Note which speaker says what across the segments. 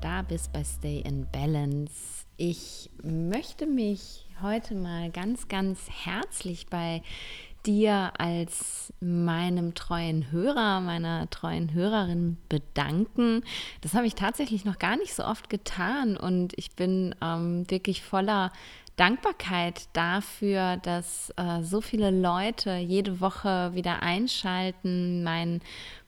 Speaker 1: da bist bei Stay in Balance. Ich möchte mich heute mal ganz, ganz herzlich bei dir als meinem treuen Hörer, meiner treuen Hörerin bedanken. Das habe ich tatsächlich noch gar nicht so oft getan und ich bin ähm, wirklich voller Dankbarkeit dafür, dass äh, so viele Leute jede Woche wieder einschalten, meinen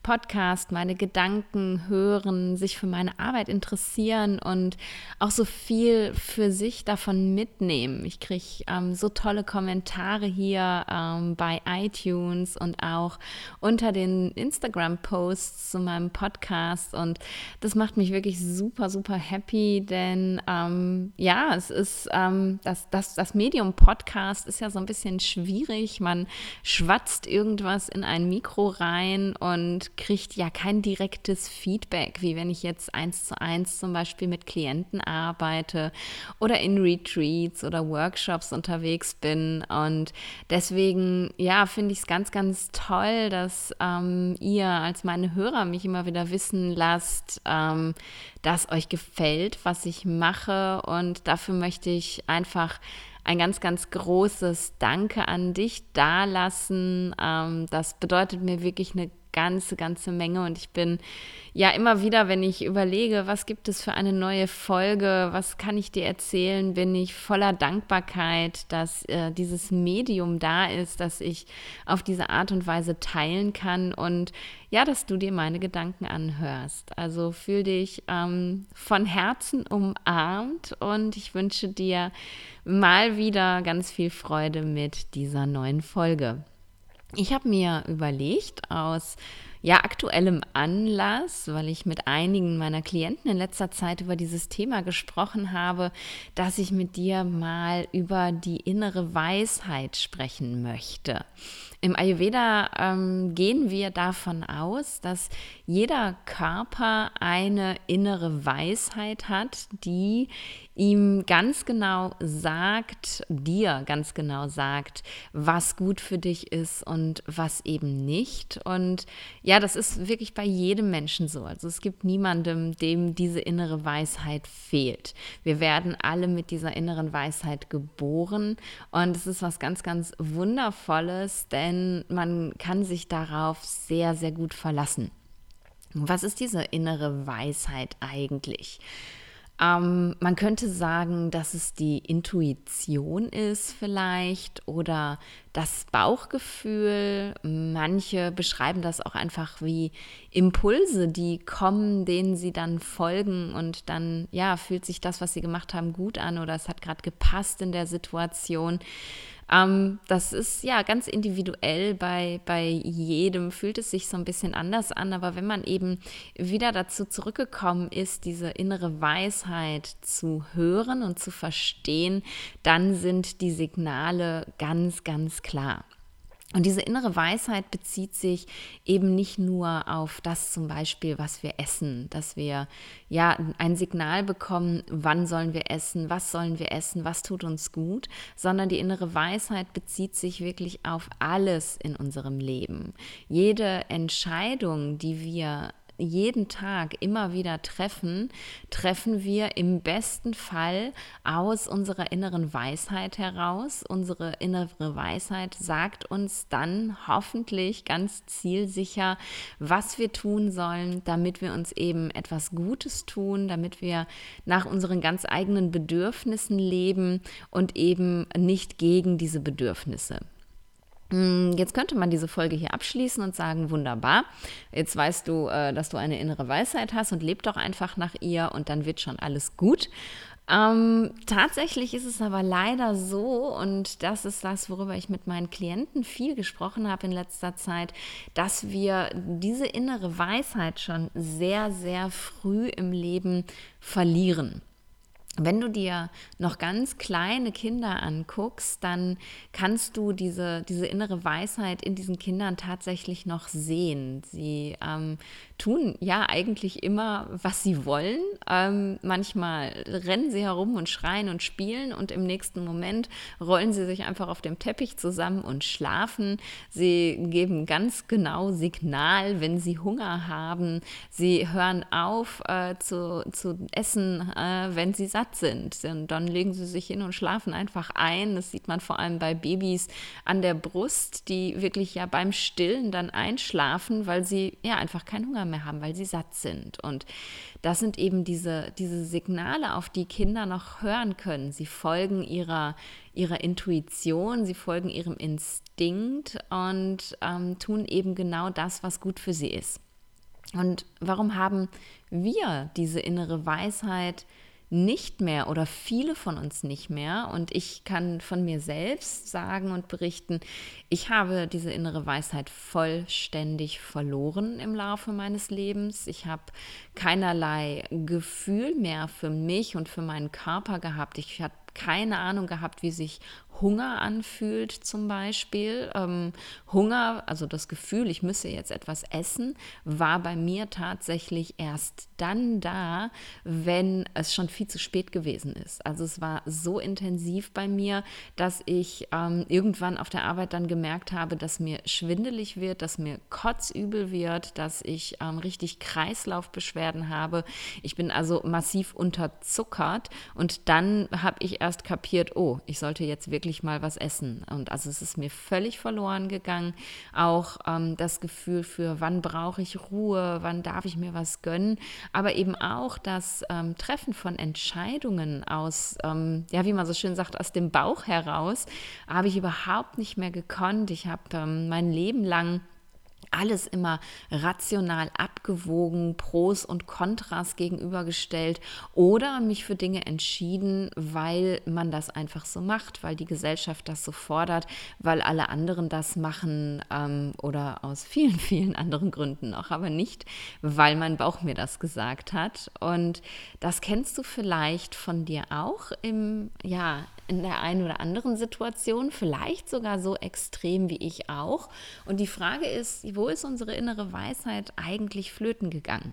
Speaker 1: Podcast, meine Gedanken hören, sich für meine Arbeit interessieren und auch so viel für sich davon mitnehmen. Ich kriege ähm, so tolle Kommentare hier ähm, bei iTunes und auch unter den Instagram-Posts zu meinem Podcast und das macht mich wirklich super, super happy, denn ähm, ja, es ist ähm, das, das, das Medium Podcast ist ja so ein bisschen schwierig. Man schwatzt irgendwas in ein Mikro rein und kriegt ja kein direktes Feedback, wie wenn ich jetzt eins zu eins zum Beispiel mit Klienten arbeite oder in Retreats oder Workshops unterwegs bin. Und deswegen, ja, finde ich es ganz, ganz toll, dass ähm, ihr als meine Hörer mich immer wieder wissen lasst, ähm, dass euch gefällt, was ich mache. Und dafür möchte ich einfach ein ganz, ganz großes Danke an dich dalassen. Ähm, das bedeutet mir wirklich eine ganze, ganze Menge. Und ich bin ja immer wieder, wenn ich überlege, was gibt es für eine neue Folge, was kann ich dir erzählen, bin ich voller Dankbarkeit, dass äh, dieses Medium da ist, dass ich auf diese Art und Weise teilen kann und ja, dass du dir meine Gedanken anhörst. Also fühl dich ähm, von Herzen umarmt und ich wünsche dir mal wieder ganz viel Freude mit dieser neuen Folge. Ich habe mir überlegt, aus ja, aktuellem Anlass, weil ich mit einigen meiner Klienten in letzter Zeit über dieses Thema gesprochen habe, dass ich mit dir mal über die innere Weisheit sprechen möchte. Im Ayurveda ähm, gehen wir davon aus, dass jeder Körper eine innere Weisheit hat, die ihm ganz genau sagt, dir ganz genau sagt, was gut für dich ist und was eben nicht. Und ja, das ist wirklich bei jedem Menschen so. Also es gibt niemandem, dem diese innere Weisheit fehlt. Wir werden alle mit dieser inneren Weisheit geboren und es ist was ganz, ganz Wundervolles, denn man kann sich darauf sehr, sehr gut verlassen. Was ist diese innere Weisheit eigentlich? Ähm, man könnte sagen, dass es die Intuition ist vielleicht oder das Bauchgefühl. Manche beschreiben das auch einfach wie Impulse, die kommen, denen sie dann folgen und dann, ja, fühlt sich das, was sie gemacht haben, gut an oder es hat gerade gepasst in der Situation. Ähm, das ist ja ganz individuell bei, bei jedem, fühlt es sich so ein bisschen anders an, aber wenn man eben wieder dazu zurückgekommen ist, diese innere Weisheit zu hören und zu verstehen, dann sind die Signale ganz, ganz klar. Und diese innere Weisheit bezieht sich eben nicht nur auf das zum Beispiel, was wir essen, dass wir ja ein Signal bekommen, wann sollen wir essen, was sollen wir essen, was tut uns gut, sondern die innere Weisheit bezieht sich wirklich auf alles in unserem Leben. Jede Entscheidung, die wir jeden Tag immer wieder treffen, treffen wir im besten Fall aus unserer inneren Weisheit heraus. Unsere innere Weisheit sagt uns dann hoffentlich ganz zielsicher, was wir tun sollen, damit wir uns eben etwas Gutes tun, damit wir nach unseren ganz eigenen Bedürfnissen leben und eben nicht gegen diese Bedürfnisse. Hm, jetzt könnte man diese Folge hier abschließen und sagen, wunderbar, jetzt weißt du, äh, dass du eine innere Weisheit hast und leb doch einfach nach ihr und dann wird schon alles gut. Ähm, tatsächlich ist es aber leider so, und das ist das, worüber ich mit meinen Klienten viel gesprochen habe in letzter Zeit, dass wir diese innere Weisheit schon sehr, sehr früh im Leben verlieren. Wenn du dir noch ganz kleine Kinder anguckst, dann kannst du diese, diese innere Weisheit in diesen Kindern tatsächlich noch sehen. Sie ähm, tun ja eigentlich immer, was sie wollen. Ähm, manchmal rennen sie herum und schreien und spielen und im nächsten Moment rollen sie sich einfach auf dem Teppich zusammen und schlafen. Sie geben ganz genau Signal, wenn sie Hunger haben. Sie hören auf äh, zu, zu essen, äh, wenn sie satt sind. Und dann legen sie sich hin und schlafen einfach ein. Das sieht man vor allem bei Babys an der Brust, die wirklich ja beim Stillen dann einschlafen, weil sie ja einfach keinen Hunger mehr haben, weil sie satt sind. Und das sind eben diese, diese Signale, auf die Kinder noch hören können. Sie folgen ihrer, ihrer Intuition, sie folgen ihrem Instinkt und ähm, tun eben genau das, was gut für sie ist. Und warum haben wir diese innere Weisheit nicht mehr oder viele von uns nicht mehr. Und ich kann von mir selbst sagen und berichten, ich habe diese innere Weisheit vollständig verloren im Laufe meines Lebens. Ich habe keinerlei Gefühl mehr für mich und für meinen Körper gehabt. Ich habe keine Ahnung gehabt, wie sich Hunger anfühlt zum Beispiel. Ähm, Hunger, also das Gefühl, ich müsse jetzt etwas essen, war bei mir tatsächlich erst dann da, wenn es schon viel zu spät gewesen ist. Also es war so intensiv bei mir, dass ich ähm, irgendwann auf der Arbeit dann gemerkt habe, dass mir schwindelig wird, dass mir kotzübel wird, dass ich ähm, richtig Kreislaufbeschwerden habe. Ich bin also massiv unterzuckert und dann habe ich erst kapiert, oh, ich sollte jetzt wirklich wirklich mal was essen. Und also es ist mir völlig verloren gegangen. Auch ähm, das Gefühl für, wann brauche ich Ruhe, wann darf ich mir was gönnen. Aber eben auch das ähm, Treffen von Entscheidungen aus, ähm, ja, wie man so schön sagt, aus dem Bauch heraus, habe ich überhaupt nicht mehr gekonnt. Ich habe ähm, mein Leben lang alles immer rational abgewogen, Pros und Kontras gegenübergestellt oder mich für Dinge entschieden, weil man das einfach so macht, weil die Gesellschaft das so fordert, weil alle anderen das machen ähm, oder aus vielen, vielen anderen Gründen auch, aber nicht, weil mein Bauch mir das gesagt hat. Und das kennst du vielleicht von dir auch im, ja, in der einen oder anderen Situation, vielleicht sogar so extrem wie ich auch. Und die Frage ist, wo ist unsere innere Weisheit eigentlich flöten gegangen?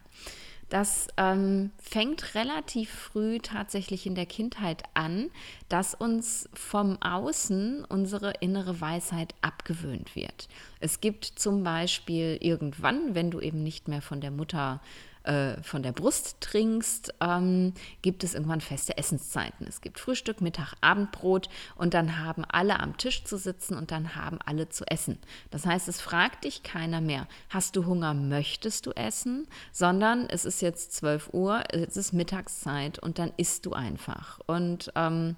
Speaker 1: Das ähm, fängt relativ früh tatsächlich in der Kindheit an, dass uns vom Außen unsere innere Weisheit abgewöhnt wird. Es gibt zum Beispiel irgendwann, wenn du eben nicht mehr von der Mutter äh, von der Brust trinkst, ähm, gibt es irgendwann feste Essenszeiten. Es gibt Frühstück, Mittag, Abendbrot und dann haben alle am Tisch zu sitzen und dann haben alle zu essen. Das heißt, es fragt dich keiner mehr, hast du Hunger, möchtest du essen, sondern es ist jetzt 12 Uhr, es ist Mittagszeit und dann isst du einfach. Und ähm,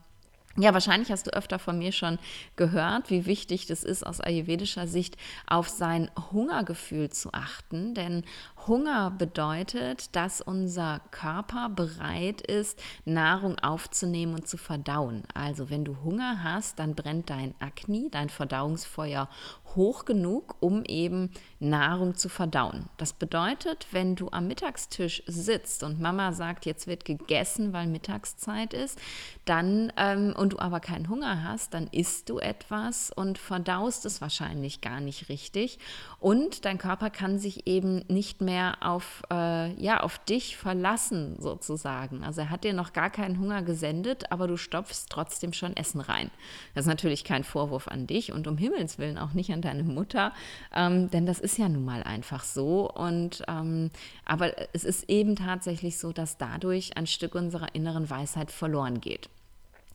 Speaker 1: ja, wahrscheinlich hast du öfter von mir schon gehört, wie wichtig das ist, aus ayurvedischer Sicht auf sein Hungergefühl zu achten. Denn Hunger bedeutet, dass unser Körper bereit ist, Nahrung aufzunehmen und zu verdauen. Also wenn du Hunger hast, dann brennt dein Akne, dein Verdauungsfeuer hoch genug, um eben Nahrung zu verdauen. Das bedeutet, wenn du am Mittagstisch sitzt und Mama sagt, jetzt wird gegessen, weil Mittagszeit ist, dann ähm, und du aber keinen Hunger hast, dann isst du etwas und verdaust es wahrscheinlich gar nicht richtig und dein Körper kann sich eben nicht mehr auf äh, ja auf dich verlassen sozusagen. Also er hat dir noch gar keinen Hunger gesendet, aber du stopfst trotzdem schon Essen rein. Das ist natürlich kein Vorwurf an dich und um Himmels willen auch nicht an deine Mutter, ähm, denn das ist ja nun mal einfach so. Und ähm, aber es ist eben tatsächlich so, dass dadurch ein Stück unserer inneren Weisheit verloren geht.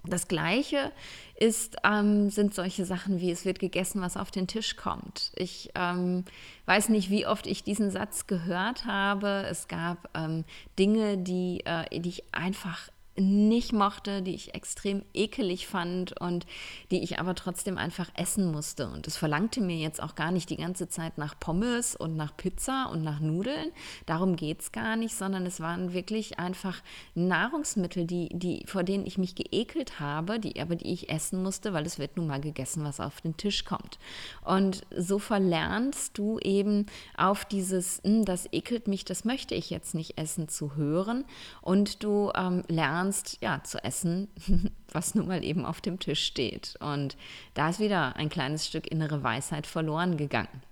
Speaker 1: Das Gleiche ist, ähm, sind solche Sachen wie es wird gegessen, was auf den Tisch kommt. Ich ähm, weiß nicht, wie oft ich diesen Satz gehört habe. Es gab ähm, Dinge, die, äh, die ich einfach nicht mochte, die ich extrem ekelig fand und die ich aber trotzdem einfach essen musste. Und es verlangte mir jetzt auch gar nicht die ganze Zeit nach Pommes und nach Pizza und nach Nudeln. Darum geht es gar nicht, sondern es waren wirklich einfach Nahrungsmittel, die, die, vor denen ich mich geekelt habe, die aber die ich essen musste, weil es wird nun mal gegessen, was auf den Tisch kommt. Und so verlernst du eben auf dieses, hm, das ekelt mich, das möchte ich jetzt nicht essen, zu hören. Und du ähm, lernst, lernst, ja, zu essen, was nun mal eben auf dem Tisch steht. Und da ist wieder ein kleines Stück innere Weisheit verloren gegangen.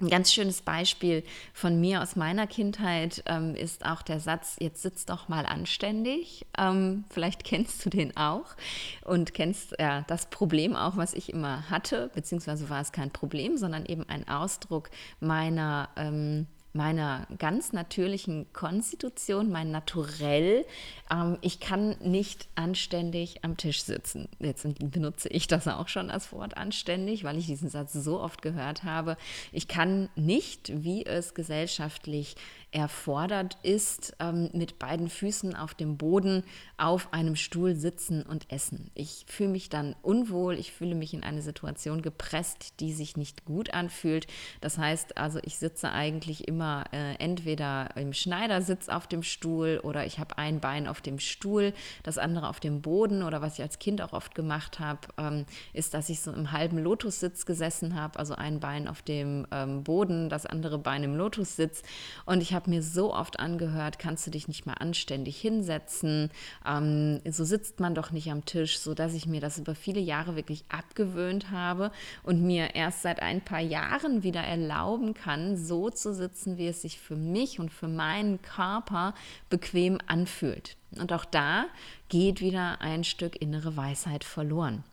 Speaker 1: Ein ganz schönes Beispiel von mir aus meiner Kindheit ähm, ist auch der Satz, jetzt sitz doch mal anständig. Ähm, vielleicht kennst du den auch und kennst ja, das Problem auch, was ich immer hatte, beziehungsweise war es kein Problem, sondern eben ein Ausdruck meiner ähm, meiner ganz natürlichen Konstitution, mein Naturell. Ähm, ich kann nicht anständig am Tisch sitzen. Jetzt benutze ich das auch schon als Wort anständig, weil ich diesen Satz so oft gehört habe. Ich kann nicht, wie es gesellschaftlich erfordert ist, ähm, mit beiden Füßen auf dem Boden auf einem Stuhl sitzen und essen. Ich fühle mich dann unwohl, ich fühle mich in eine Situation gepresst, die sich nicht gut anfühlt. Das heißt also, ich sitze eigentlich immer äh, entweder im Schneidersitz auf dem Stuhl oder ich habe ein Bein auf dem Stuhl, das andere auf dem Boden oder was ich als Kind auch oft gemacht habe, ähm, ist, dass ich so im halben Lotussitz gesessen habe, also ein Bein auf dem ähm, Boden, das andere Bein im Lotussitz und ich habe habe mir so oft angehört, kannst du dich nicht mal anständig hinsetzen, ähm, so sitzt man doch nicht am Tisch, so dass ich mir das über viele Jahre wirklich abgewöhnt habe und mir erst seit ein paar Jahren wieder erlauben kann, so zu sitzen, wie es sich für mich und für meinen Körper bequem anfühlt. Und auch da geht wieder ein Stück innere Weisheit verloren.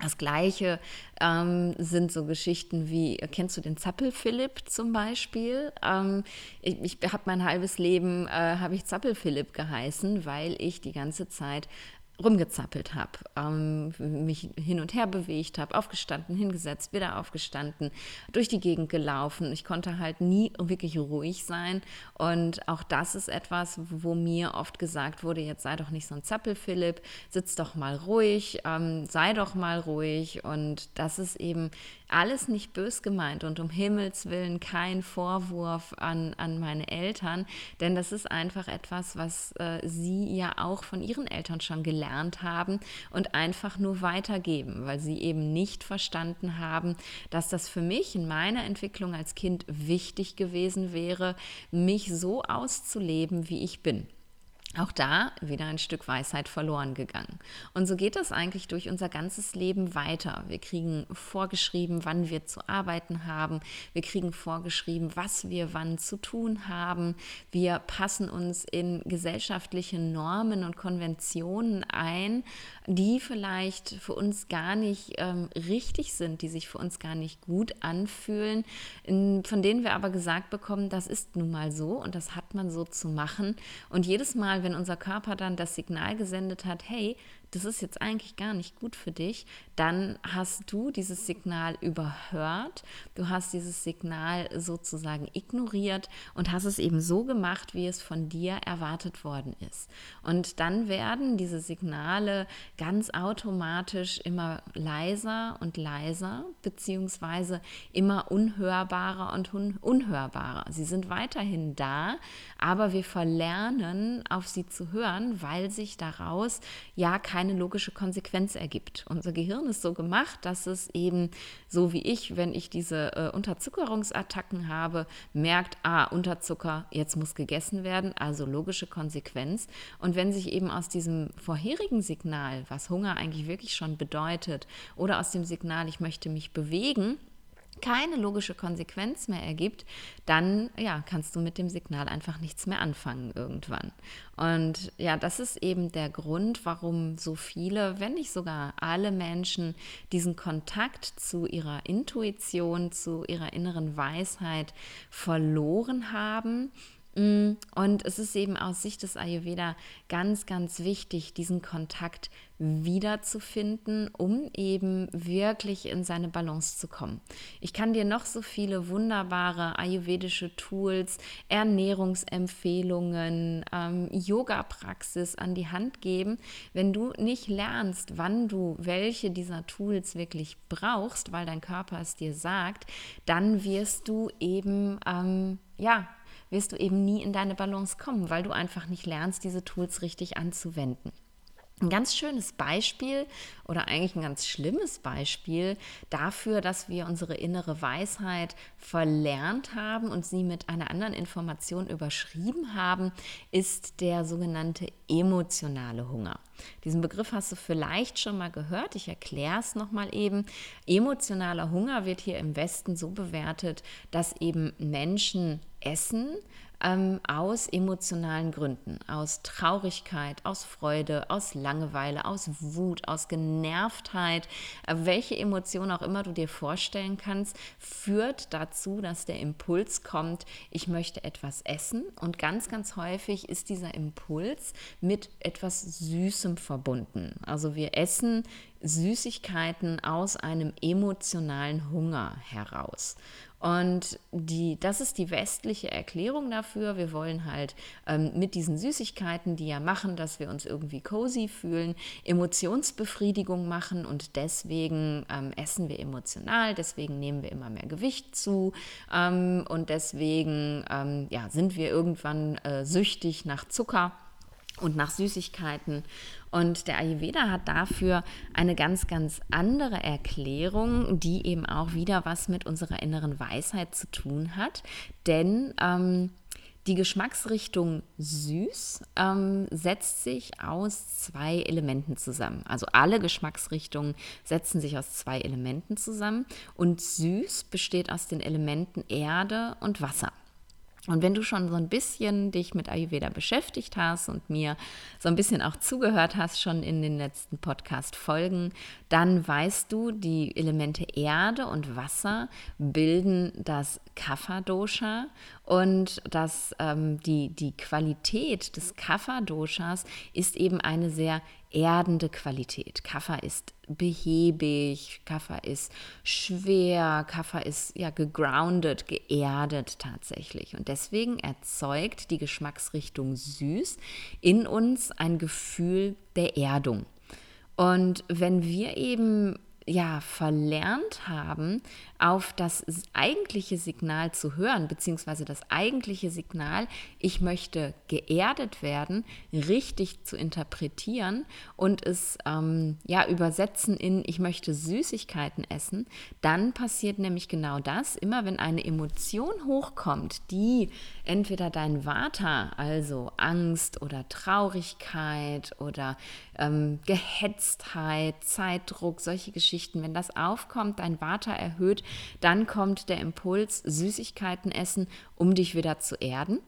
Speaker 1: Das gleiche ähm, sind so Geschichten wie, kennst du den Zappel-Philipp zum Beispiel? Ähm, ich ich habe mein halbes Leben, äh, habe ich Zappel-Philipp geheißen, weil ich die ganze Zeit rumgezappelt habe, ähm, mich hin und her bewegt habe, aufgestanden, hingesetzt, wieder aufgestanden, durch die Gegend gelaufen. Ich konnte halt nie wirklich ruhig sein. Und auch das ist etwas, wo mir oft gesagt wurde, jetzt sei doch nicht so ein Zappel, Philipp, sitz doch mal ruhig, ähm, sei doch mal ruhig. Und das ist eben alles nicht bös gemeint und um Himmels willen kein Vorwurf an, an meine Eltern, denn das ist einfach etwas, was äh, sie ja auch von ihren Eltern schon gelernt haben und einfach nur weitergeben, weil sie eben nicht verstanden haben, dass das für mich in meiner Entwicklung als Kind wichtig gewesen wäre, mich so auszuleben, wie ich bin. Auch da wieder ein Stück Weisheit verloren gegangen. Und so geht das eigentlich durch unser ganzes Leben weiter. Wir kriegen vorgeschrieben, wann wir zu arbeiten haben. Wir kriegen vorgeschrieben, was wir wann zu tun haben. Wir passen uns in gesellschaftliche Normen und Konventionen ein, die vielleicht für uns gar nicht ähm, richtig sind, die sich für uns gar nicht gut anfühlen, in, von denen wir aber gesagt bekommen, das ist nun mal so und das hat man so zu machen. Und jedes Mal, wenn unser Körper dann das Signal gesendet hat, hey, das ist jetzt eigentlich gar nicht gut für dich, dann hast du dieses Signal überhört, du hast dieses Signal sozusagen ignoriert und hast es eben so gemacht, wie es von dir erwartet worden ist. Und dann werden diese Signale ganz automatisch immer leiser und leiser, beziehungsweise immer unhörbarer und un unhörbarer. Sie sind weiterhin da, aber wir verlernen, auf sie zu hören, weil sich daraus ja kein keine logische Konsequenz ergibt. Unser Gehirn ist so gemacht, dass es eben so wie ich, wenn ich diese äh, Unterzuckerungsattacken habe, merkt, ah, Unterzucker, jetzt muss gegessen werden, also logische Konsequenz. Und wenn sich eben aus diesem vorherigen Signal, was Hunger eigentlich wirklich schon bedeutet, oder aus dem Signal, ich möchte mich bewegen, keine logische Konsequenz mehr ergibt, dann ja, kannst du mit dem Signal einfach nichts mehr anfangen irgendwann. Und ja, das ist eben der Grund, warum so viele, wenn nicht sogar alle Menschen diesen Kontakt zu ihrer Intuition, zu ihrer inneren Weisheit verloren haben und es ist eben aus Sicht des Ayurveda ganz, ganz wichtig, diesen Kontakt wiederzufinden, um eben wirklich in seine Balance zu kommen. Ich kann dir noch so viele wunderbare ayurvedische Tools, Ernährungsempfehlungen, ähm, Yoga-Praxis an die Hand geben. Wenn du nicht lernst, wann du welche dieser Tools wirklich brauchst, weil dein Körper es dir sagt, dann wirst du eben ähm, ja wirst du eben nie in deine Balance kommen, weil du einfach nicht lernst, diese Tools richtig anzuwenden. Ein ganz schönes Beispiel oder eigentlich ein ganz schlimmes Beispiel dafür, dass wir unsere innere Weisheit verlernt haben und sie mit einer anderen Information überschrieben haben, ist der sogenannte emotionale Hunger. Diesen Begriff hast du vielleicht schon mal gehört. Ich erkläre es nochmal eben. Emotionaler Hunger wird hier im Westen so bewertet, dass eben Menschen essen, ähm, aus emotionalen Gründen, aus Traurigkeit, aus Freude, aus Langeweile, aus Wut, aus Genervtheit, äh, welche Emotion auch immer du dir vorstellen kannst, führt dazu, dass der Impuls kommt, ich möchte etwas essen und ganz, ganz häufig ist dieser Impuls mit etwas Süßem verbunden. Also wir essen Süßigkeiten aus einem emotionalen Hunger heraus. Und die, das ist die westliche Erklärung dafür. Wir wollen halt ähm, mit diesen Süßigkeiten, die ja machen, dass wir uns irgendwie cozy fühlen, Emotionsbefriedigung machen und deswegen ähm, essen wir emotional, deswegen nehmen wir immer mehr Gewicht zu ähm, und deswegen ähm, ja, sind wir irgendwann äh, süchtig nach Zucker und nach Süßigkeiten. Und der Ayurveda hat dafür eine ganz, ganz andere Erklärung, die eben auch wieder was mit unserer inneren Weisheit zu tun hat. Denn ähm, die Geschmacksrichtung süß ähm, setzt sich aus zwei Elementen zusammen. Also alle Geschmacksrichtungen setzen sich aus zwei Elementen zusammen. Und süß besteht aus den Elementen Erde und Wasser. Und wenn du schon so ein bisschen dich mit Ayurveda beschäftigt hast und mir so ein bisschen auch zugehört hast schon in den letzten Podcast-Folgen, dann weißt du, die Elemente Erde und Wasser bilden das Kapha-Dosha und das, ähm, die, die Qualität des Kapha-Doshas ist eben eine sehr erdende Qualität. Kaffer ist behäbig, Kaffer ist schwer, Kaffer ist ja gegroundet, geerdet tatsächlich. Und deswegen erzeugt die Geschmacksrichtung süß in uns ein Gefühl der Erdung. Und wenn wir eben ja verlernt haben, auf das eigentliche Signal zu hören, beziehungsweise das eigentliche Signal, ich möchte geerdet werden, richtig zu interpretieren und es ähm, ja übersetzen in, ich möchte Süßigkeiten essen, dann passiert nämlich genau das. Immer wenn eine Emotion hochkommt, die entweder dein Vata, also Angst oder Traurigkeit oder ähm, Gehetztheit, Zeitdruck, solche Geschichten, wenn das aufkommt, dein Vata erhöht, dann kommt der Impuls, Süßigkeiten essen, um dich wieder zu erden.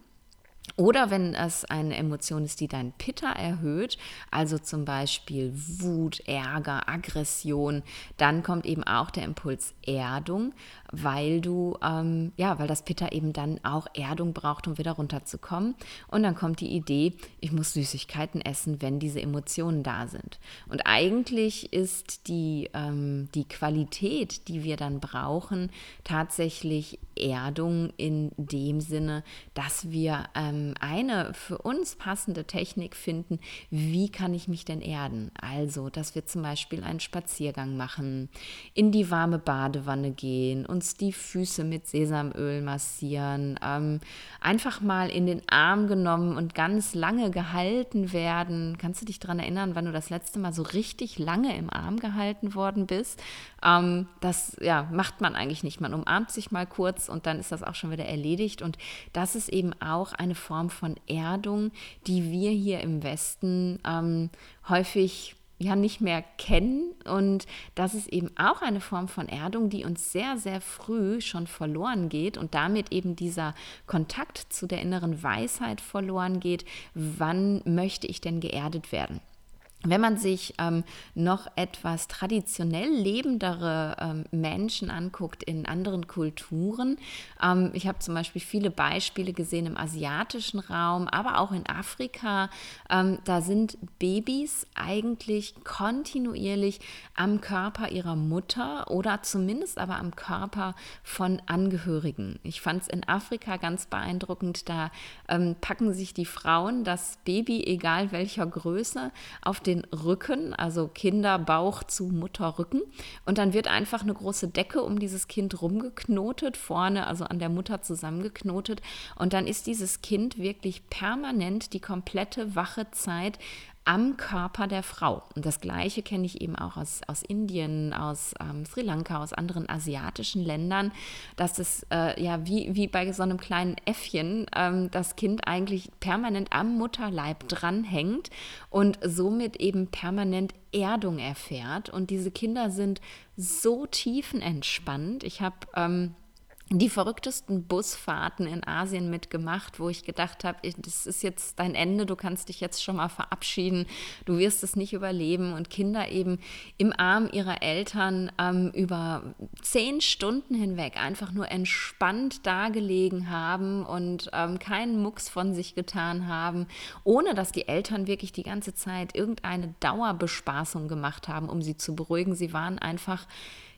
Speaker 1: Oder wenn es eine Emotion ist, die dein Pitta erhöht, also zum Beispiel Wut, Ärger, Aggression, dann kommt eben auch der Impuls Erdung, weil du, ähm, ja, weil das Pitta eben dann auch Erdung braucht, um wieder runterzukommen. Und dann kommt die Idee, ich muss Süßigkeiten essen, wenn diese Emotionen da sind. Und eigentlich ist die, ähm, die Qualität, die wir dann brauchen, tatsächlich Erdung in dem Sinne, dass wir ähm, eine für uns passende Technik finden, wie kann ich mich denn erden? Also, dass wir zum Beispiel einen Spaziergang machen, in die warme Badewanne gehen und uns die Füße mit Sesamöl massieren, ähm, einfach mal in den Arm genommen und ganz lange gehalten werden. Kannst du dich daran erinnern, wann du das letzte Mal so richtig lange im Arm gehalten worden bist? Ähm, das ja, macht man eigentlich nicht. Man umarmt sich mal kurz und dann ist das auch schon wieder erledigt. Und das ist eben auch eine Form von Erdung, die wir hier im Westen ähm, häufig ja nicht mehr kennen. Und das ist eben auch eine Form von Erdung, die uns sehr, sehr früh schon verloren geht und damit eben dieser Kontakt zu der inneren Weisheit verloren geht. Wann möchte ich denn geerdet werden? Wenn man sich ähm, noch etwas traditionell lebendere ähm, Menschen anguckt in anderen Kulturen, ähm, ich habe zum Beispiel viele Beispiele gesehen im asiatischen Raum, aber auch in Afrika, ähm, da sind Babys eigentlich kontinuierlich am Körper ihrer Mutter oder zumindest aber am Körper von Angehörigen. Ich fand es in Afrika ganz beeindruckend, da ähm, packen sich die Frauen das Baby, egal welcher Größe, auf den Rücken, also Kinderbauch zu Mutterrücken. Und dann wird einfach eine große Decke um dieses Kind rumgeknotet, vorne, also an der Mutter zusammengeknotet. Und dann ist dieses Kind wirklich permanent die komplette wache Zeit am Körper der Frau. Und das Gleiche kenne ich eben auch aus, aus Indien, aus ähm, Sri Lanka, aus anderen asiatischen Ländern, dass es äh, ja wie, wie bei so einem kleinen Äffchen ähm, das Kind eigentlich permanent am Mutterleib dranhängt und somit eben permanent Erdung erfährt. Und diese Kinder sind so tiefenentspannt. Ich habe ähm, die verrücktesten Busfahrten in Asien mitgemacht, wo ich gedacht habe, das ist jetzt dein Ende, du kannst dich jetzt schon mal verabschieden, du wirst es nicht überleben und Kinder eben im Arm ihrer Eltern ähm, über zehn Stunden hinweg einfach nur entspannt dagelegen haben und ähm, keinen Mucks von sich getan haben, ohne dass die Eltern wirklich die ganze Zeit irgendeine Dauerbespaßung gemacht haben, um sie zu beruhigen. Sie waren einfach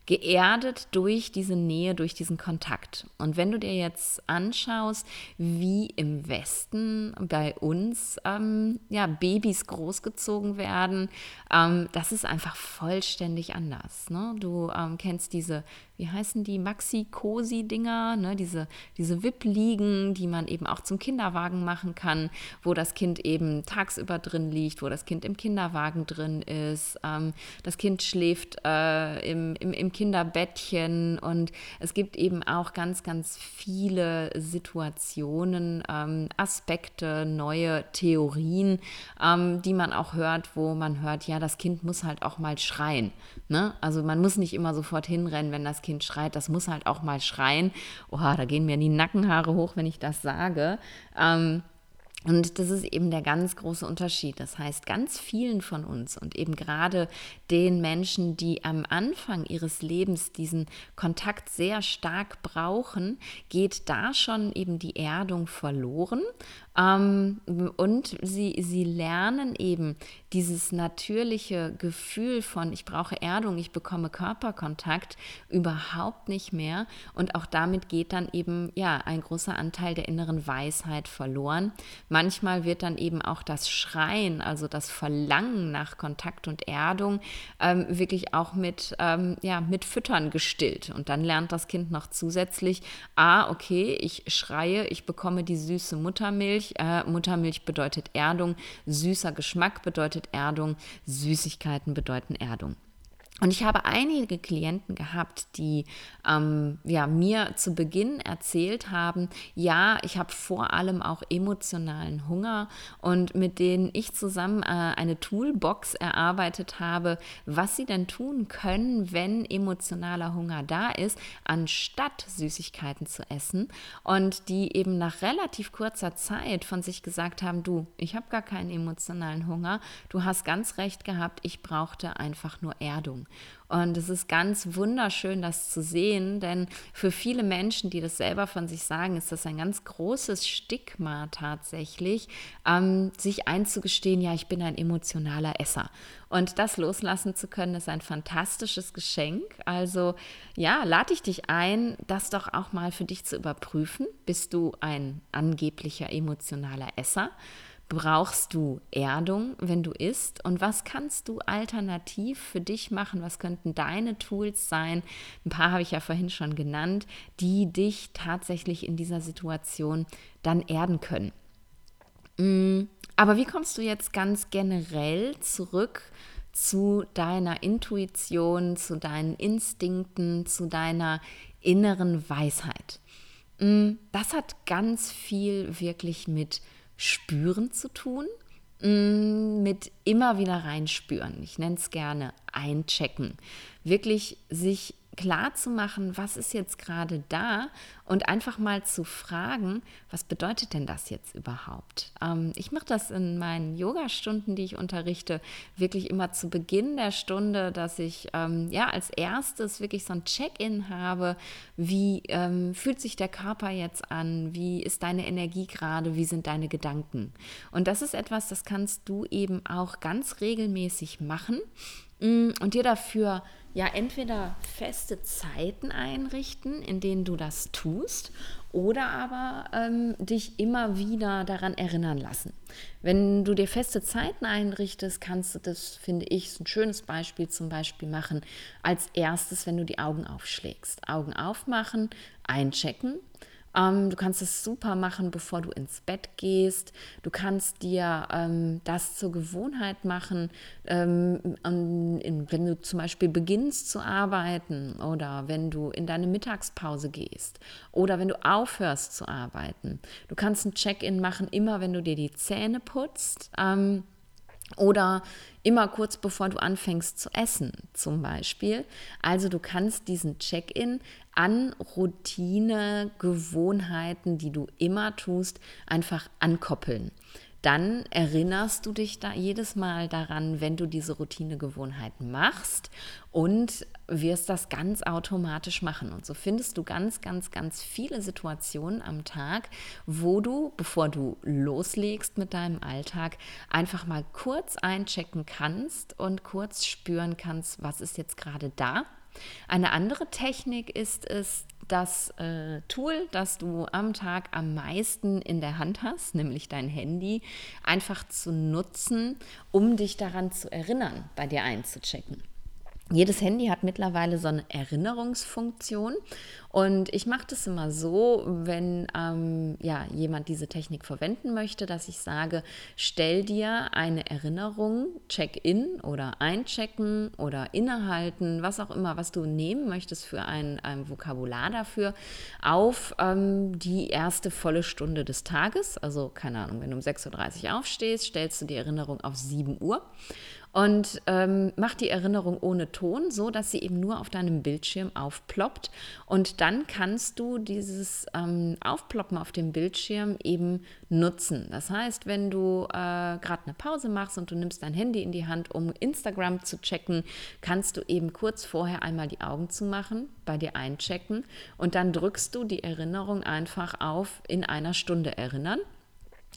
Speaker 1: geerdet durch diese Nähe, durch diesen Kontakt. Und wenn du dir jetzt anschaust, wie im Westen bei uns ähm, ja, Babys großgezogen werden, ähm, das ist einfach vollständig anders. Ne? Du ähm, kennst diese wie heißen die, Maxi-Cosi-Dinger, ne? diese, diese Wipp-Liegen, die man eben auch zum Kinderwagen machen kann, wo das Kind eben tagsüber drin liegt, wo das Kind im Kinderwagen drin ist. Ähm, das Kind schläft äh, im, im, im Kinderbettchen und es gibt eben auch ganz, ganz viele Situationen, ähm, Aspekte, neue Theorien, ähm, die man auch hört, wo man hört, ja, das Kind muss halt auch mal schreien. Ne? Also man muss nicht immer sofort hinrennen, wenn das Kind Kind schreit, das muss halt auch mal schreien. Oha, da gehen mir die Nackenhaare hoch, wenn ich das sage. Ähm, und das ist eben der ganz große Unterschied. Das heißt, ganz vielen von uns und eben gerade den Menschen, die am Anfang ihres Lebens diesen Kontakt sehr stark brauchen, geht da schon eben die Erdung verloren. Ähm, und sie, sie lernen eben dieses natürliche Gefühl von, ich brauche Erdung, ich bekomme Körperkontakt überhaupt nicht mehr. Und auch damit geht dann eben ja ein großer Anteil der inneren Weisheit verloren. Manchmal wird dann eben auch das Schreien, also das Verlangen nach Kontakt und Erdung, ähm, wirklich auch mit, ähm, ja, mit Füttern gestillt. Und dann lernt das Kind noch zusätzlich, ah, okay, ich schreie, ich bekomme die süße Muttermilch äh, Muttermilch bedeutet Erdung, süßer Geschmack bedeutet Erdung, Süßigkeiten bedeuten Erdung. Und ich habe einige Klienten gehabt, die ähm, ja, mir zu Beginn erzählt haben, ja, ich habe vor allem auch emotionalen Hunger und mit denen ich zusammen äh, eine Toolbox erarbeitet habe, was sie denn tun können, wenn emotionaler Hunger da ist, anstatt Süßigkeiten zu essen. Und die eben nach relativ kurzer Zeit von sich gesagt haben, du, ich habe gar keinen emotionalen Hunger, du hast ganz recht gehabt, ich brauchte einfach nur Erdung. Und es ist ganz wunderschön, das zu sehen, denn für viele Menschen, die das selber von sich sagen, ist das ein ganz großes Stigma tatsächlich, ähm, sich einzugestehen, ja, ich bin ein emotionaler Esser. Und das loslassen zu können, ist ein fantastisches Geschenk. Also ja, lade ich dich ein, das doch auch mal für dich zu überprüfen. Bist du ein angeblicher emotionaler Esser? Brauchst du Erdung, wenn du isst? Und was kannst du alternativ für dich machen? Was könnten deine Tools sein? Ein paar habe ich ja vorhin schon genannt, die dich tatsächlich in dieser Situation dann erden können. Mm, aber wie kommst du jetzt ganz generell zurück zu deiner Intuition, zu deinen Instinkten, zu deiner inneren Weisheit? Mm, das hat ganz viel wirklich mit Spüren zu tun, mm, mit immer wieder reinspüren. Ich nenne es gerne einchecken. Wirklich sich klar zu machen, was ist jetzt gerade da und einfach mal zu fragen, was bedeutet denn das jetzt überhaupt? Ähm, ich mache das in meinen Yoga-Stunden, die ich unterrichte, wirklich immer zu Beginn der Stunde, dass ich ähm, ja als erstes wirklich so ein Check-in habe, wie ähm, fühlt sich der Körper jetzt an, wie ist deine Energie gerade, wie sind deine Gedanken? Und das ist etwas, das kannst du eben auch ganz regelmäßig machen mm, und dir dafür ja entweder feste Zeiten einrichten, in denen du das tust, oder aber ähm, dich immer wieder daran erinnern lassen. Wenn du dir feste Zeiten einrichtest, kannst du das, finde ich, ein schönes Beispiel zum Beispiel machen, als erstes, wenn du die Augen aufschlägst. Augen aufmachen, einchecken Ähm, du kannst es super machen, bevor du ins Bett gehst. Du kannst dir ähm, das zur Gewohnheit machen, ähm, in, wenn du zum Beispiel beginnst zu arbeiten oder wenn du in deine Mittagspause gehst oder wenn du aufhörst zu arbeiten. Du kannst ein Check-in machen, immer wenn du dir die Zähne putzt. Oder immer kurz bevor du anfängst zu essen zum Beispiel. Also du kannst diesen Check-in an Routine, Gewohnheiten, die du immer tust, einfach ankoppeln dann erinnerst du dich da jedes Mal daran, wenn du diese Routinegewohnheit machst und wirst das ganz automatisch machen. Und so findest du ganz, ganz, ganz viele Situationen am Tag, wo du, bevor du loslegst mit deinem Alltag, einfach mal kurz einchecken kannst und kurz spüren kannst, was ist jetzt gerade da. Eine andere Technik ist es, das äh, Tool, das du am Tag am meisten in der Hand hast, nämlich dein Handy, einfach zu nutzen, um dich daran zu erinnern, bei dir einzuchecken. Jedes Handy hat mittlerweile so eine Erinnerungsfunktion und ich mache das immer so, wenn ähm, ja, jemand diese Technik verwenden möchte, dass ich sage, stell dir eine Erinnerung, Check-in oder einchecken oder innehalten, was auch immer, was du nehmen möchtest für ein, ein Vokabular dafür, auf ähm, die erste volle Stunde des Tages. Also keine Ahnung, wenn du um 6.30 Uhr aufstehst, stellst du die Erinnerung auf 7 Uhr und ähm, mach die Erinnerung ohne Ton, so dass sie eben nur auf deinem Bildschirm aufploppt. Und dann kannst du dieses ähm, Aufploppen auf dem Bildschirm eben nutzen. Das heißt, wenn du äh, gerade eine Pause machst und du nimmst dein Handy in die Hand, um Instagram zu checken, kannst du eben kurz vorher einmal die Augen zu machen, bei dir einchecken und dann drückst du die Erinnerung einfach auf in einer Stunde erinnern.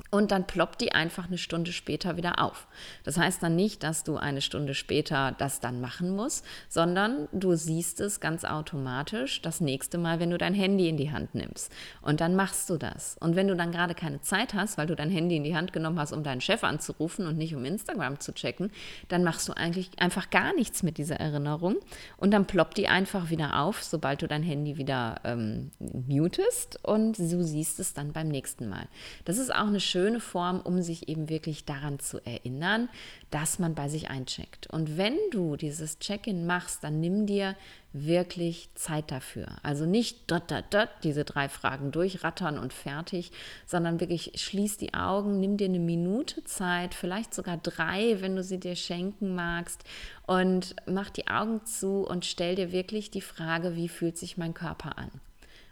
Speaker 1: Und dann ploppt die einfach eine Stunde später wieder auf. Das heißt dann nicht, dass du eine Stunde später das dann machen musst, sondern du siehst es ganz automatisch das nächste Mal, wenn du dein Handy in die Hand nimmst. Und dann machst du das. Und wenn du dann gerade keine Zeit hast, weil du dein Handy in die Hand genommen hast, um deinen Chef anzurufen und nicht um Instagram zu checken, dann machst du eigentlich einfach gar nichts mit dieser Erinnerung. Und dann ploppt die einfach wieder auf, sobald du dein Handy wieder ähm, mutest. Und du siehst es dann beim nächsten Mal. Das ist auch eine schöne Form, um sich eben wirklich daran zu erinnern, dass man bei sich eincheckt. Und wenn du dieses Check-in machst, dann nimm dir wirklich Zeit dafür. Also nicht dot, dot, dot, diese drei Fragen durchrattern und fertig, sondern wirklich schließ die Augen, nimm dir eine Minute Zeit, vielleicht sogar drei, wenn du sie dir schenken magst und mach die Augen zu und stell dir wirklich die Frage, wie fühlt sich mein Körper an?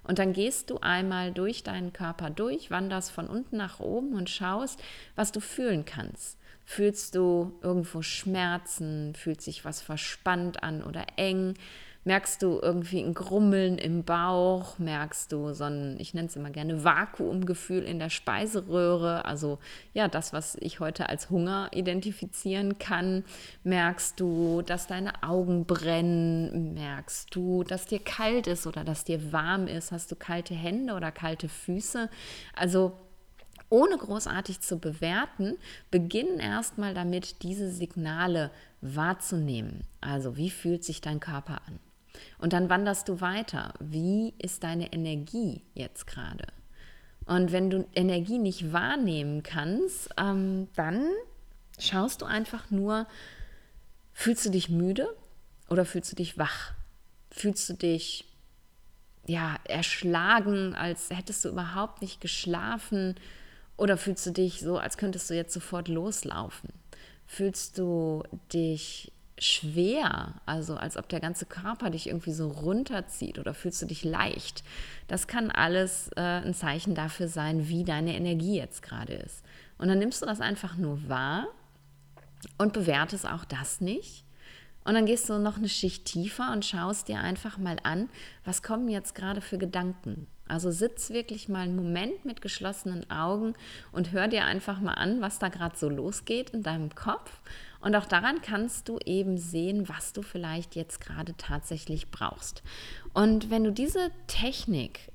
Speaker 1: Und dann gehst du einmal durch deinen Körper durch, wanderst von unten nach oben und schaust, was du fühlen kannst. Fühlst du irgendwo Schmerzen? Fühlt sich was verspannt an oder eng? Merkst du irgendwie ein Grummeln im Bauch? Merkst du so ein, ich nenne es immer gerne Vakuumgefühl in der Speiseröhre? Also ja, das, was ich heute als Hunger identifizieren kann. Merkst du, dass deine Augen brennen? Merkst du, dass dir kalt ist oder dass dir warm ist? Hast du kalte Hände oder kalte Füße? Also ohne großartig zu bewerten, beginnen erstmal damit, diese Signale wahrzunehmen. Also wie fühlt sich dein Körper an? Und dann wanderst du weiter. Wie ist deine Energie jetzt gerade? Und wenn du Energie nicht wahrnehmen kannst, ähm, dann schaust du einfach nur, fühlst du dich müde oder fühlst du dich wach? Fühlst du dich ja erschlagen, als hättest du überhaupt nicht geschlafen? Oder fühlst du dich so, als könntest du jetzt sofort loslaufen? Fühlst du dich schwer, also als ob der ganze Körper dich irgendwie so runterzieht oder fühlst du dich leicht. Das kann alles äh, ein Zeichen dafür sein, wie deine Energie jetzt gerade ist. Und dann nimmst du das einfach nur wahr und bewertest auch das nicht. Und dann gehst du noch eine Schicht tiefer und schaust dir einfach mal an, was kommen jetzt gerade für Gedanken. Also sitz wirklich mal einen Moment mit geschlossenen Augen und hör dir einfach mal an, was da gerade so losgeht in deinem Kopf. Und auch daran kannst du eben sehen, was du vielleicht jetzt gerade tatsächlich brauchst. Und wenn du diese Technik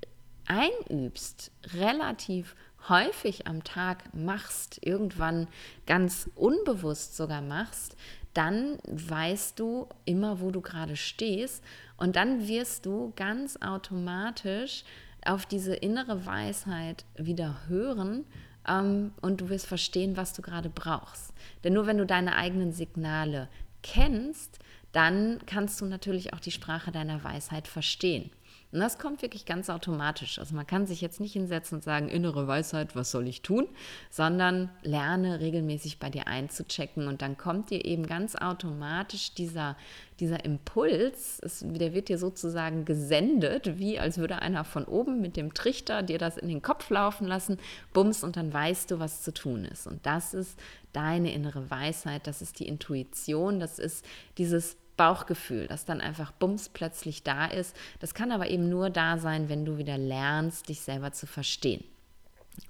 Speaker 1: einübst, relativ häufig am Tag machst, irgendwann ganz unbewusst sogar machst, dann weißt du immer, wo du gerade stehst und dann wirst du ganz automatisch auf diese innere Weisheit wieder hören ähm, und du wirst verstehen, was du gerade brauchst. Denn nur wenn du deine eigenen Signale kennst, dann kannst du natürlich auch die Sprache deiner Weisheit verstehen. Und das kommt wirklich ganz automatisch. Also man kann sich jetzt nicht hinsetzen und sagen, innere Weisheit, was soll ich tun? Sondern lerne regelmäßig bei dir einzuchecken und dann kommt dir eben ganz automatisch dieser, dieser Impuls, es, der wird dir sozusagen gesendet, wie als würde einer von oben mit dem Trichter dir das in den Kopf laufen lassen, bums, und dann weißt du, was zu tun ist. Und das ist deine innere Weisheit, das ist die Intuition, das ist dieses Bauchgefühl, das dann einfach bums plötzlich da ist. Das kann aber eben nur da sein, wenn du wieder lernst, dich selber zu verstehen.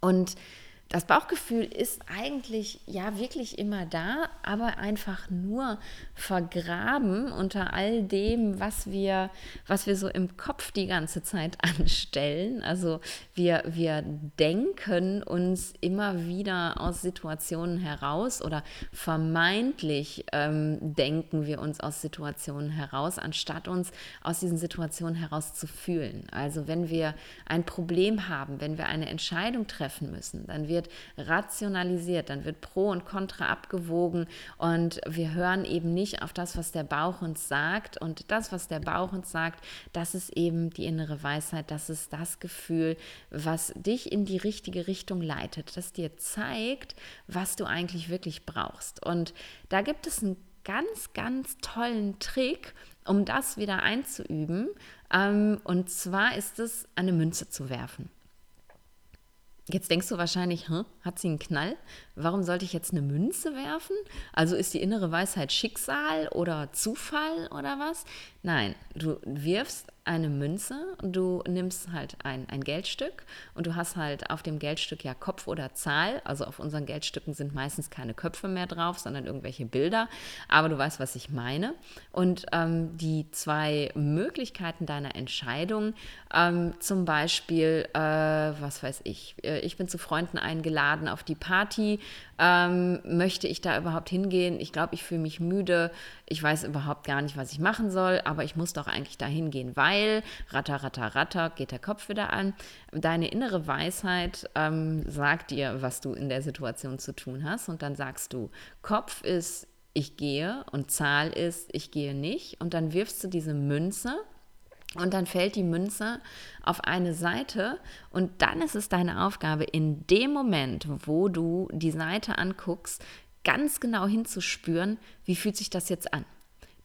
Speaker 1: Und das Bauchgefühl ist eigentlich ja wirklich immer da, aber einfach nur vergraben unter all dem, was wir, was wir so im Kopf die ganze Zeit anstellen. Also wir, wir denken uns immer wieder aus Situationen heraus oder vermeintlich ähm, denken wir uns aus Situationen heraus, anstatt uns aus diesen Situationen heraus zu fühlen. Also wenn wir ein Problem haben, wenn wir eine Entscheidung treffen müssen, dann wir wird rationalisiert, dann wird Pro und Contra abgewogen und wir hören eben nicht auf das, was der Bauch uns sagt. Und das, was der Bauch uns sagt, das ist eben die innere Weisheit, das ist das Gefühl, was dich in die richtige Richtung leitet, das dir zeigt, was du eigentlich wirklich brauchst. Und da gibt es einen ganz, ganz tollen Trick, um das wieder einzuüben. Ähm, und zwar ist es, eine Münze zu werfen. Jetzt denkst du wahrscheinlich, hat sie einen Knall? Warum sollte ich jetzt eine Münze werfen? Also ist die innere Weisheit Schicksal oder Zufall oder was? Nein, du wirfst eine Münze, du nimmst halt ein, ein Geldstück und du hast halt auf dem Geldstück ja Kopf oder Zahl. Also auf unseren Geldstücken sind meistens keine Köpfe mehr drauf, sondern irgendwelche Bilder. Aber du weißt, was ich meine. Und ähm, die zwei Möglichkeiten deiner Entscheidung, ähm, zum Beispiel, äh, was weiß ich, äh, ich bin zu Freunden eingeladen auf die Party. Ähm, möchte ich da überhaupt hingehen? Ich glaube, ich fühle mich müde. Ich weiß überhaupt gar nicht, was ich machen soll, aber ich muss doch eigentlich da hingehen, weil ratter, ratter, ratter, geht der Kopf wieder an. Deine innere Weisheit ähm, sagt dir, was du in der Situation zu tun hast. Und dann sagst du, Kopf ist, ich gehe und Zahl ist, ich gehe nicht. Und dann wirfst du diese Münze und dann fällt die Münze auf eine Seite. Und dann ist es deine Aufgabe, in dem Moment, wo du die Seite anguckst, ganz genau hinzuspüren, wie fühlt sich das jetzt an.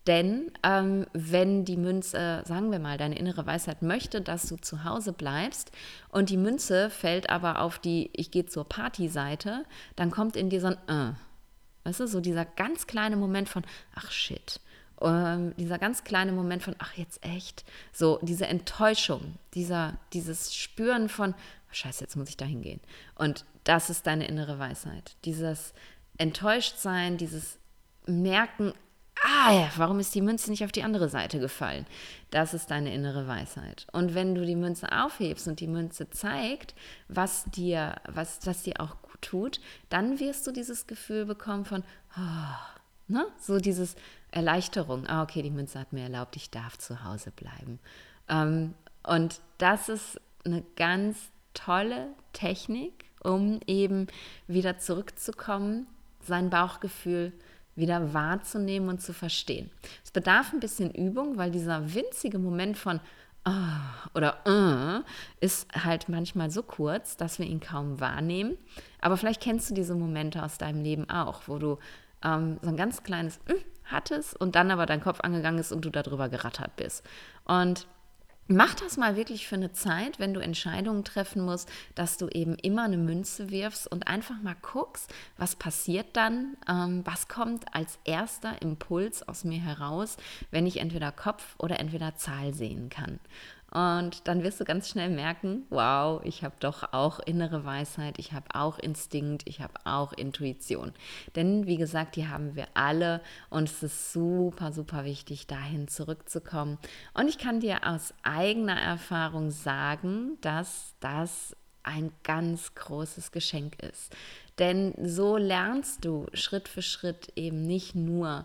Speaker 1: Denn ähm, wenn die Münze, sagen wir mal, deine innere Weisheit möchte, dass du zu Hause bleibst und die Münze fällt aber auf die Ich gehe zur Party-Seite, dann kommt in dir so ein äh, weißt du, so dieser ganz kleine Moment von Ach shit ähm, dieser ganz kleine Moment von, ach jetzt echt, so diese Enttäuschung, dieser, dieses Spüren von, scheiße, jetzt muss ich da hingehen. Und das ist deine innere Weisheit. Dieses Enttäuschtsein, dieses Merken, ah ja, warum ist die Münze nicht auf die andere Seite gefallen? Das ist deine innere Weisheit. Und wenn du die Münze aufhebst und die Münze zeigt, was dir, was, was dir auch gut tut, dann wirst du dieses Gefühl bekommen von, oh, ne? so dieses, Erleichterung. Ah, okay, die Münze hat mir erlaubt, ich darf zu Hause bleiben. Ähm, und das ist eine ganz tolle Technik, um eben wieder zurückzukommen, sein Bauchgefühl wieder wahrzunehmen und zu verstehen. Es bedarf ein bisschen Übung, weil dieser winzige Moment von oh, oder uh, ist halt manchmal so kurz, dass wir ihn kaum wahrnehmen. Aber vielleicht kennst du diese Momente aus deinem Leben auch, wo du ähm, so ein ganz kleines mm, hattest und dann aber dein Kopf angegangen ist und du darüber gerattert bist. Und Mach das mal wirklich für eine Zeit, wenn du Entscheidungen treffen musst, dass du eben immer eine Münze wirfst und einfach mal guckst, was passiert dann, ähm, was kommt als erster Impuls aus mir heraus, wenn ich entweder Kopf oder entweder Zahl sehen kann. Und dann wirst du ganz schnell merken, wow, ich habe doch auch innere Weisheit, ich habe auch Instinkt, ich habe auch Intuition. Denn wie gesagt, die haben wir alle und es ist super, super wichtig, dahin zurückzukommen. Und ich kann dir aus eigener Erfahrung sagen, dass das ein ganz großes Geschenk ist. Denn so lernst du Schritt für Schritt eben nicht nur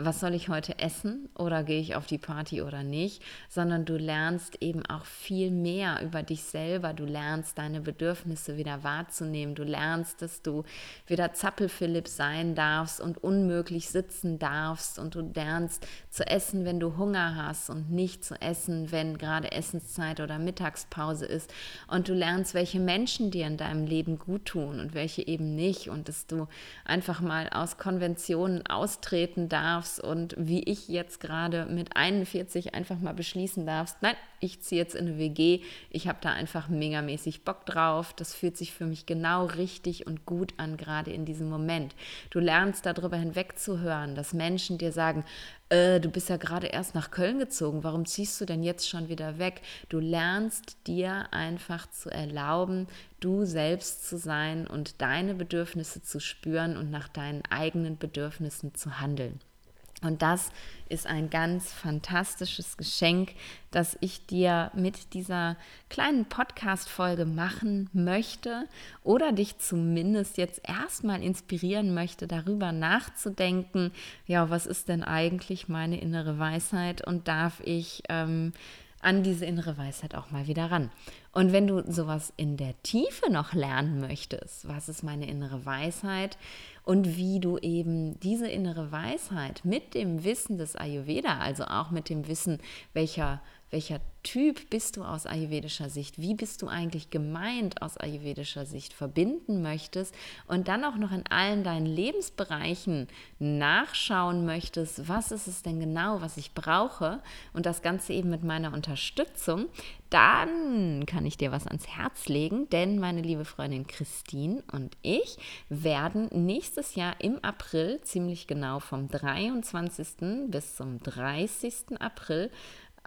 Speaker 1: was soll ich heute essen oder gehe ich auf die Party oder nicht, sondern du lernst eben auch viel mehr über dich selber. Du lernst deine Bedürfnisse wieder wahrzunehmen. Du lernst, dass du wieder Zappelphilipp sein darfst und unmöglich sitzen darfst und du lernst zu essen, wenn du Hunger hast und nicht zu essen, wenn gerade Essenszeit oder Mittagspause ist. Und du lernst, welche Menschen dir in deinem Leben gut tun und welche eben nicht und dass du einfach mal aus Konventionen austreten darfst darfst und wie ich jetzt gerade mit 41 einfach mal beschließen darfst, nein, ich ziehe jetzt in eine WG, ich habe da einfach megamäßig Bock drauf, das fühlt sich für mich genau richtig und gut an, gerade in diesem Moment. Du lernst darüber hinwegzuhören, dass Menschen dir sagen, äh, du bist ja gerade erst nach Köln gezogen, warum ziehst du denn jetzt schon wieder weg? Du lernst dir einfach zu erlauben, du selbst zu sein und deine Bedürfnisse zu spüren und nach deinen eigenen Bedürfnissen zu handeln. Und das ist ein ganz fantastisches Geschenk, das ich dir mit dieser kleinen Podcast-Folge machen möchte oder dich zumindest jetzt erstmal inspirieren möchte, darüber nachzudenken, ja, was ist denn eigentlich meine innere Weisheit? Und darf ich ähm, an diese innere Weisheit auch mal wieder ran. Und wenn du sowas in der Tiefe noch lernen möchtest, was ist meine innere Weisheit und wie du eben diese innere Weisheit mit dem Wissen des Ayurveda, also auch mit dem Wissen, welcher welcher Typ bist du aus ayurvedischer Sicht, wie bist du eigentlich gemeint aus ayurvedischer Sicht verbinden möchtest und dann auch noch in allen deinen Lebensbereichen nachschauen möchtest, was ist es denn genau, was ich brauche und das Ganze eben mit meiner Unterstützung, dann kann ich dir was ans Herz legen, denn meine liebe Freundin Christine und ich werden nächstes Jahr im April, ziemlich genau vom 23. bis zum 30. April,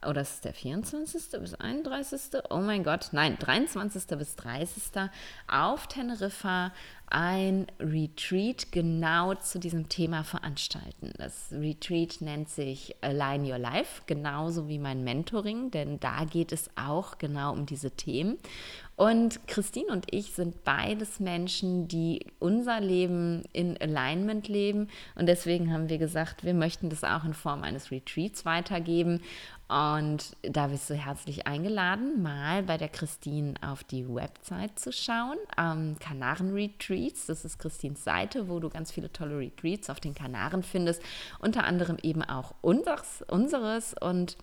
Speaker 1: oder ist es der 24. bis 31.? Oh mein Gott, nein, 23. bis 30. auf Teneriffa ein Retreat genau zu diesem Thema veranstalten. Das Retreat nennt sich Align Your Life, genauso wie mein Mentoring, denn da geht es auch genau um diese Themen. Und Christine und ich sind beides Menschen, die unser Leben in Alignment leben. Und deswegen haben wir gesagt, wir möchten das auch in Form eines Retreats weitergeben. Und da bist du herzlich eingeladen, mal bei der Christine auf die Website zu schauen. Ähm, Kanaren Retreats, das ist Christines Seite, wo du ganz viele tolle Retreats auf den Kanaren findest. Unter anderem eben auch unseres. unseres. Und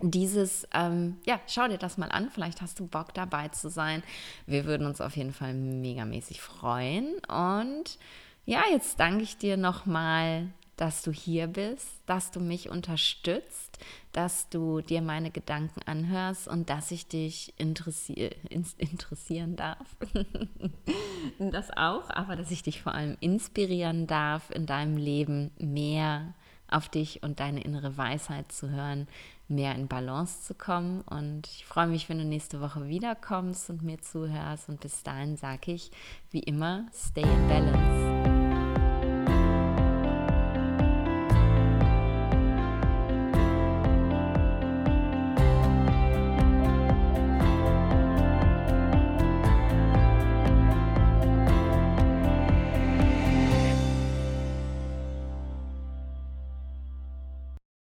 Speaker 1: dieses, ähm, ja, schau dir das mal an, vielleicht hast du Bock dabei zu sein. Wir würden uns auf jeden Fall megamäßig freuen. Und ja, jetzt danke ich dir nochmal, dass du hier bist, dass du mich unterstützt, dass du dir meine Gedanken anhörst und dass ich dich interessier interessieren darf. das auch, aber dass ich dich vor allem inspirieren darf, in deinem Leben mehr auf dich und deine innere Weisheit zu hören, mehr in Balance zu kommen. Und ich freue mich, wenn du nächste Woche wiederkommst und mir zuhörst. Und bis dahin sage ich, wie immer, stay in balance.